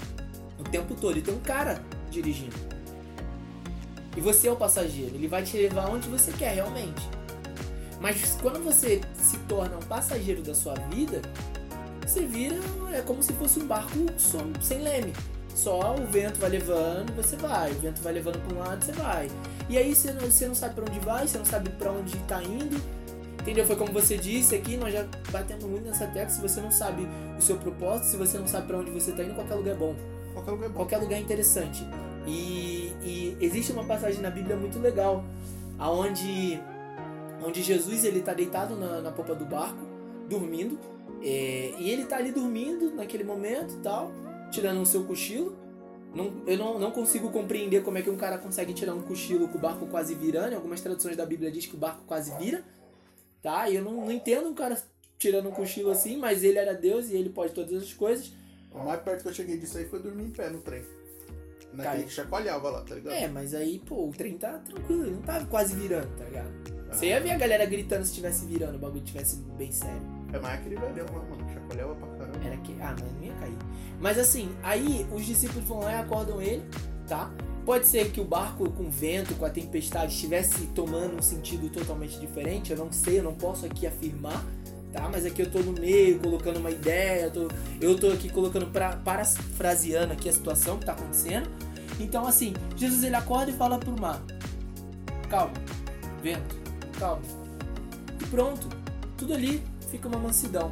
o tempo todo. E tem um cara dirigindo. E você é o passageiro. Ele vai te levar onde você quer realmente. Mas quando você se torna um passageiro da sua vida, você vira é como se fosse um barco sem leme. Só o vento vai levando, você vai. O vento vai levando para um lado, você vai. E aí você não, você não sabe para onde vai, você não sabe para onde está indo. Entendeu? Foi como você disse aqui, nós já batemos muito nessa tecla. Se você não sabe o seu propósito, se você não sabe para onde você está indo, qualquer lugar é bom.
Qualquer lugar é bom.
Qualquer lugar é interessante. E, e existe uma passagem na Bíblia muito legal, aonde onde Jesus ele está deitado na, na popa do barco, dormindo, é, e ele está ali dormindo naquele momento tal, tirando o seu cochilo. Não, eu não, não consigo compreender como é que um cara consegue tirar um cochilo com o barco quase virando. Em algumas traduções da Bíblia diz que o barco quase vira. Tá? E eu não, não entendo um cara tirando um cochilo assim, mas ele era Deus e ele pode todas as coisas.
O mais perto que eu cheguei disso aí foi dormir em pé no trem. Naquele que chacoalhava lá, tá ligado?
É, mas aí, pô, o trem tá tranquilo, ele não tava quase virando, tá ligado? Ah. Você ia ver a galera gritando se estivesse virando, o bagulho tivesse bem sério.
É mais aquele velhão lá, mano, chacoalhava pra caramba.
Era que. Ah, mas não ia cair. Mas assim, aí os discípulos vão lá e acordam ele, tá? Pode ser que o barco com o vento, com a tempestade, estivesse tomando um sentido totalmente diferente. Eu não sei, eu não posso aqui afirmar, tá? Mas aqui eu tô no meio, colocando uma ideia, eu tô, eu tô aqui colocando, pra, parafraseando aqui a situação que tá acontecendo. Então, assim, Jesus ele acorda e fala pro mar: Calma, vento, calma. E pronto, tudo ali fica uma mansidão.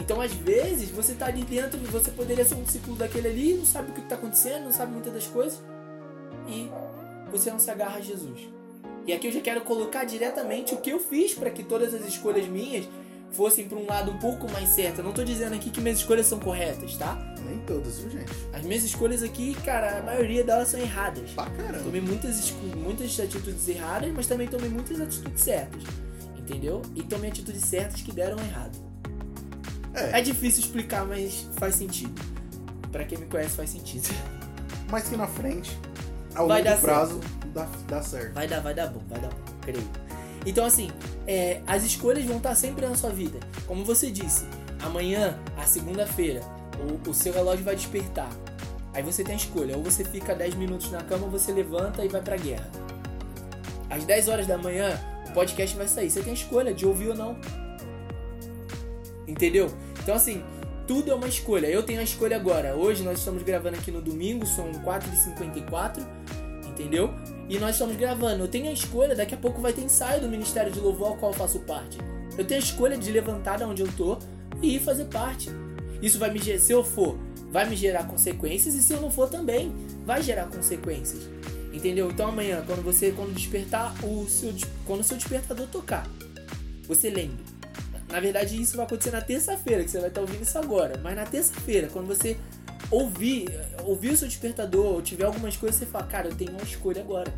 Então, às vezes, você tá ali dentro, você poderia ser um discípulo daquele ali, não sabe o que está acontecendo, não sabe muitas das coisas, e você não se agarra a Jesus. E aqui eu já quero colocar diretamente o que eu fiz para que todas as escolhas minhas fossem para um lado um pouco mais certo. Eu não tô dizendo aqui que minhas escolhas são corretas, tá?
Nem todas, viu, gente?
As minhas escolhas aqui, cara, a maioria delas são erradas.
Pra caramba.
Tomei muitas, muitas atitudes erradas, mas também tomei muitas atitudes certas. Entendeu? E tomei atitudes certas que deram errado. É, é difícil explicar, mas faz sentido. Para quem me conhece, faz sentido.
Mas que na frente, ao vai longo prazo, dá, dá certo.
Vai dar, vai dar bom, vai dar bom, creio. Então, assim, é, as escolhas vão estar sempre na sua vida. Como você disse, amanhã, a segunda-feira, o, o seu relógio vai despertar. Aí você tem a escolha, ou você fica 10 minutos na cama, ou você levanta e vai pra guerra. Às 10 horas da manhã, podcast vai sair. Você tem a escolha de ouvir ou não. Entendeu? Então, assim, tudo é uma escolha. Eu tenho a escolha agora. Hoje nós estamos gravando aqui no domingo, são 4h54, entendeu? E nós estamos gravando. Eu tenho a escolha, daqui a pouco vai ter ensaio do Ministério de Louvor ao qual eu faço parte. Eu tenho a escolha de levantar da onde eu tô e ir fazer parte. Isso vai me se eu for, vai me gerar consequências e se eu não for também, vai gerar consequências. Entendeu? Então amanhã, quando você quando despertar o seu quando o seu despertador tocar, você lembre. Na verdade, isso vai acontecer na terça-feira, que você vai estar ouvindo isso agora. Mas na terça-feira, quando você ouvir, ouvir o seu despertador, ou tiver algumas coisas, você fala, cara, eu tenho uma escolha agora.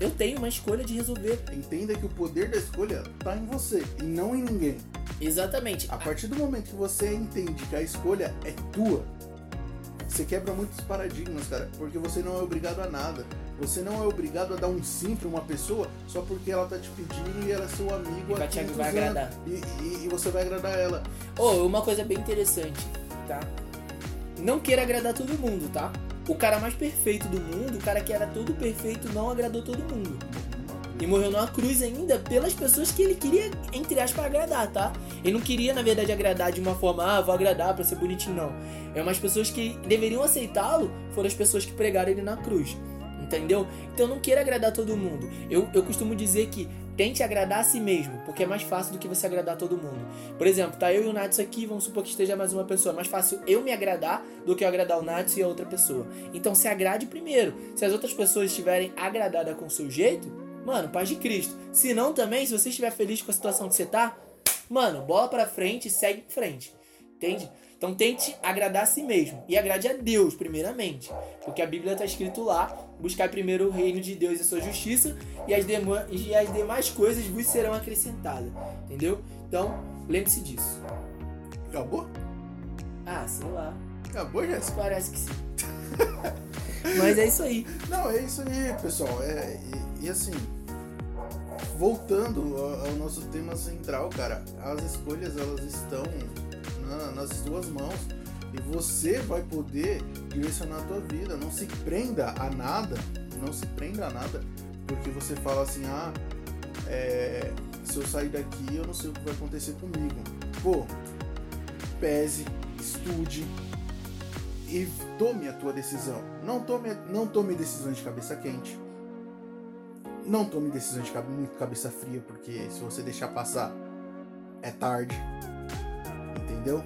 Eu tenho uma escolha de resolver.
Entenda que o poder da escolha está em você e não em ninguém.
Exatamente.
A partir do momento que você entende que a escolha é tua, você quebra muitos paradigmas, cara, porque você não é obrigado a nada. Você não é obrigado a dar um sim pra uma pessoa só porque ela tá te pedindo e ela é seu amigo.
E vai, te, vai agradar.
E, e, e, você vai agradar ela.
Oh, uma coisa bem interessante, tá? Não queira agradar todo mundo, tá? O cara mais perfeito do mundo, o cara que era todo perfeito, não agradou todo mundo. E morreu numa cruz ainda pelas pessoas que ele queria, entre aspas, agradar, tá? Ele não queria, na verdade, agradar de uma forma, ah, vou agradar pra ser bonitinho, não. É umas pessoas que deveriam aceitá-lo foram as pessoas que pregaram ele na cruz. Entendeu? Então não queira agradar todo mundo. Eu, eu costumo dizer que tente agradar a si mesmo, porque é mais fácil do que você agradar todo mundo. Por exemplo, tá eu e o Natsu aqui, vamos supor que esteja mais uma pessoa. É mais fácil eu me agradar do que eu agradar o Natsu e a outra pessoa. Então se agrade primeiro. Se as outras pessoas estiverem agradadas com o seu jeito, mano, paz de Cristo. Se não também, se você estiver feliz com a situação que você tá, mano, bola pra frente e segue em frente. Entende? Então tente agradar a si mesmo e agrade a Deus primeiramente, porque a Bíblia está escrito lá: buscar primeiro o reino de Deus e a sua justiça e as, e as demais coisas vos serão acrescentadas, entendeu? Então lembre-se disso.
Acabou?
Ah, sei lá.
Acabou, Jéssica?
Parece que sim. Mas é isso aí.
Não, é isso aí, pessoal. É, e, e assim, voltando ao nosso tema central, cara, as escolhas elas estão na, nas suas mãos e você vai poder direcionar a tua vida. Não se prenda a nada, não se prenda a nada, porque você fala assim, ah, é, se eu sair daqui eu não sei o que vai acontecer comigo. Pô, pese, estude e tome a tua decisão. Não tome, não tome decisões de cabeça quente. Não tome decisões de muito cabeça fria, porque se você deixar passar, é tarde entendeu?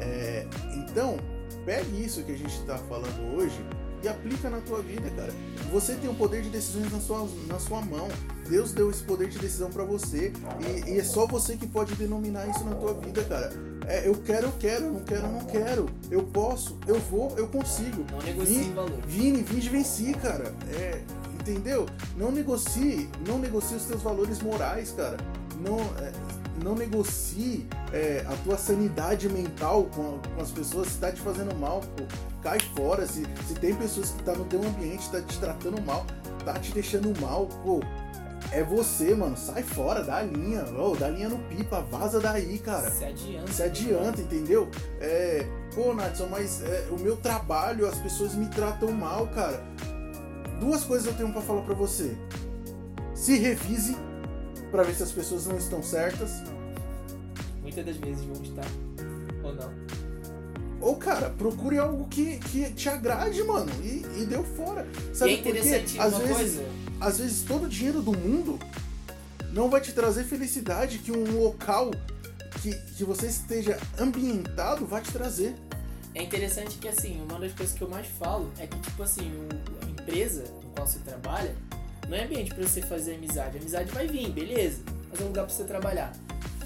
É, então, pegue isso que a gente está falando hoje e aplica na tua vida, cara. Você tem o poder de decisões na sua, na sua mão. Deus deu esse poder de decisão para você e, e, é só você que pode denominar isso na tua vida, cara. É, eu quero, eu quero, não quero, não quero. Eu posso, eu vou, eu consigo.
Não negocie Vini, valor.
Vini, vinde venci, cara. É, entendeu? Não negocie, não negocie os teus valores morais, cara. Não, é, não negocie é, a tua sanidade mental com, com, as pessoas, se tá te fazendo mal, pô, cai fora. Se, se tem pessoas que tá no teu ambiente, tá te tratando mal, tá te deixando mal, pô, é você, mano. Sai fora, dá a linha. Oh, dá a linha no pipa, vaza daí, cara.
Se adianta.
Se adianta, entendeu? É. Pô, Natson, mas é, o meu trabalho, as pessoas me tratam mal, cara. Duas coisas eu tenho para falar para você. Se revise para ver se as pessoas não estão certas.
Muitas das vezes vão estar, ou não.
Ou, cara, procure algo que, que te agrade, mano, e, e deu fora. Sabe
e é interessante às
vezes,
coisa?
Às vezes todo o dinheiro do mundo não vai te trazer felicidade que um local que, que você esteja ambientado vai te trazer.
É interessante que, assim, uma das coisas que eu mais falo é que, tipo assim, a empresa no qual você trabalha, não é ambiente para você fazer amizade. A amizade vai vir, beleza. Mas é um lugar para você trabalhar.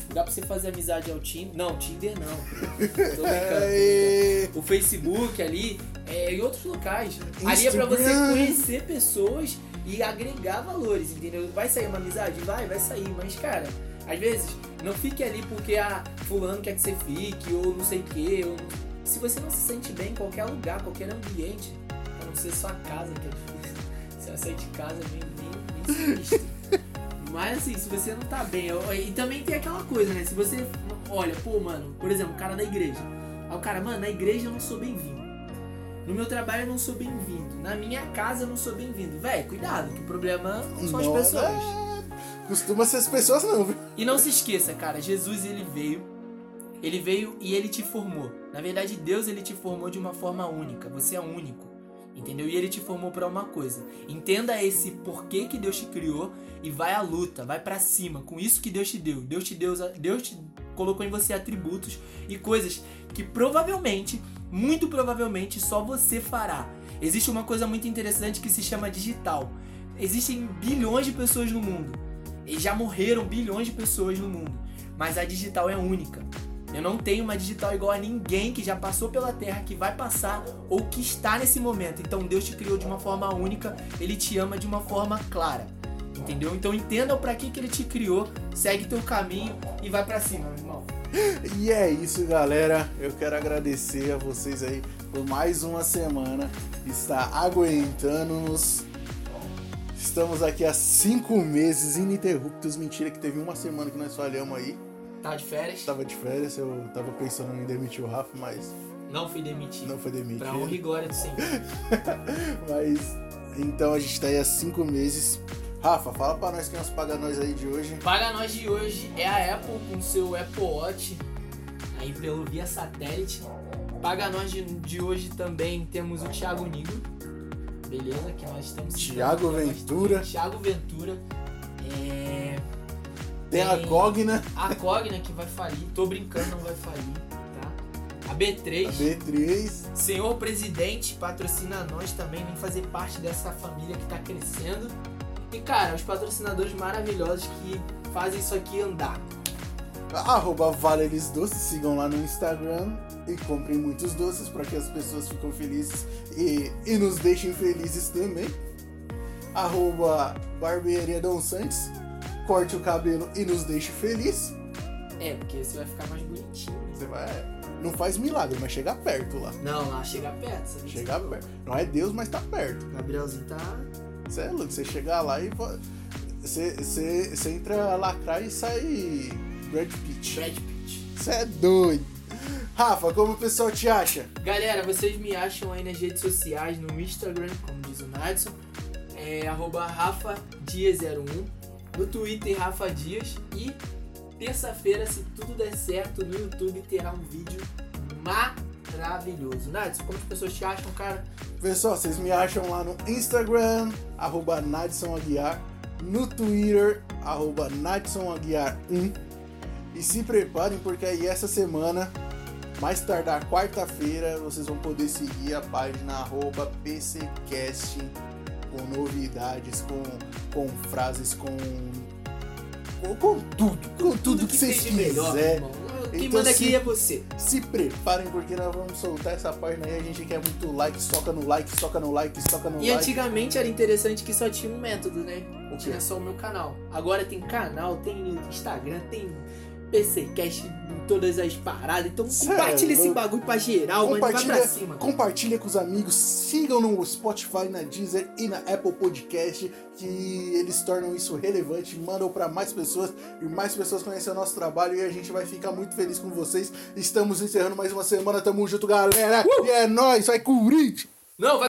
Lugar pra você fazer amizade ao Tinder. Não, Tinder não. Tô brincando. o Facebook ali, é, em outros locais. Instagram. Ali é pra você conhecer pessoas e agregar valores, entendeu? Vai sair uma amizade? Vai, vai sair. Mas, cara, às vezes, não fique ali porque a ah, fulano quer que você fique, ou não sei o quê. Ou... Se você não se sente bem em qualquer lugar, qualquer ambiente, a não ser sua casa, que é sair de casa bem, bem sinistro. Mas assim, se você não tá bem. E também tem aquela coisa, né? Se você olha, pô, mano, por exemplo, o cara da igreja. Aí o cara, mano, na igreja eu não sou bem-vindo. No meu trabalho eu não sou bem-vindo. Na minha casa eu não sou bem-vindo. Véi, cuidado, que o problema não são as pessoas.
É... Costuma ser as pessoas não, viu?
E não se esqueça, cara, Jesus ele veio. Ele veio e ele te formou. Na verdade, Deus ele te formou de uma forma única. Você é único. Entendeu? E ele te formou para uma coisa. Entenda esse porquê que Deus te criou e vai à luta, vai para cima com isso que Deus te deu. Deus te deu, Deus te colocou em você atributos e coisas que provavelmente, muito provavelmente só você fará. Existe uma coisa muito interessante que se chama digital. Existem bilhões de pessoas no mundo. E já morreram bilhões de pessoas no mundo. Mas a digital é única. Eu não tenho uma digital igual a ninguém que já passou pela Terra, que vai passar ou que está nesse momento. Então Deus te criou de uma forma única, Ele te ama de uma forma clara. Entendeu? Então entenda para que, que Ele te criou, segue teu caminho e vai para cima, meu irmão.
E é isso, galera. Eu quero agradecer a vocês aí por mais uma semana estar aguentando-nos. Estamos aqui há cinco meses ininterruptos. Mentira que teve uma semana que nós falhamos aí.
Tava de férias?
Tava de férias, eu tava pensando em demitir o Rafa, mas.
Não fui demitido.
Não foi demitido.
Pra honra e glória do Senhor.
mas. Então a gente tá aí há cinco meses. Rafa, fala pra nós quem é os paga nós aí de hoje.
Paga nós de hoje é a Apple com seu Apple Watch, aí pelo via satélite. Paga nós de, de hoje também temos o Thiago Nigro, beleza? Que nós estamos
Thiago Ventura.
Thiago Ventura. É...
Tem a Cogna,
A Cogna que vai falir, tô brincando, não vai falir, tá? A B3.
a B3.
Senhor presidente, patrocina nós também, vem fazer parte dessa família que tá crescendo. E cara, os patrocinadores maravilhosos que fazem isso aqui andar.
Arroba Valeres Doces, sigam lá no Instagram e comprem muitos doces para que as pessoas fiquem felizes e, e nos deixem felizes também. Arroba Barbearia Dom Santos, corte o cabelo e nos deixe feliz.
É, porque você vai ficar mais bonitinho.
Você vai. Não faz milagre, mas chega perto lá.
Não, lá chega perto. Você
Chega perto. Não é Deus, mas tá perto.
Gabrielzinho tá.
Você é louco, você chegar lá e vo- você, você, você entra lacrar e sai Brad Pitt.
Brad Pitt.
Você é doido. Rafa, como o pessoal te acha?
Galera, vocês me acham aí nas redes sociais, no Instagram, como diz o Nadson, é arroba Rafa Dias01, no Twitter Rafa Dias e terça-feira, se tudo der certo, no YouTube terá um vídeo maravilhoso. Nadson, como as pessoas te acham, cara?
Pessoal, vocês me acham lá no Instagram, arroba Nadson Aguiar, no Twitter, arroba Nadson Aguiar 1. E se preparem porque aí essa semana, mais tardar quarta-feira, vocês vão poder seguir a página arroba PCCast com novidades, com, com frases, com, com, com tudo, com tudo, que, vocês
tem de melhor,
quiserem.
Quem
Então,
manda aqui
se-
é você.
Se preparem porque nós vamos soltar essa página aí. A gente quer muito like, soca no like, soca no like, soca no
E
like.
antigamente era interessante que só tinha um método, né?
O?
Tinha só o meu canal. Agora tem canal, tem Instagram, tem PCcast em todas as paradas. Então
Cê é
compartilha esse bagulho pra geral, mano. Vai pra
Compartilha,
cima.
compartilha com os amigos, sigam no Spotify, na Deezer e na Apple Podcast, que eles tornam isso relevante, mandam pra mais pessoas e mais pessoas conhecem o nosso trabalho e a gente vai ficar muito feliz com vocês. Estamos encerrando mais uma semana, tamo junto, galera. E é nóis, vai Corinthians!
Não, vai.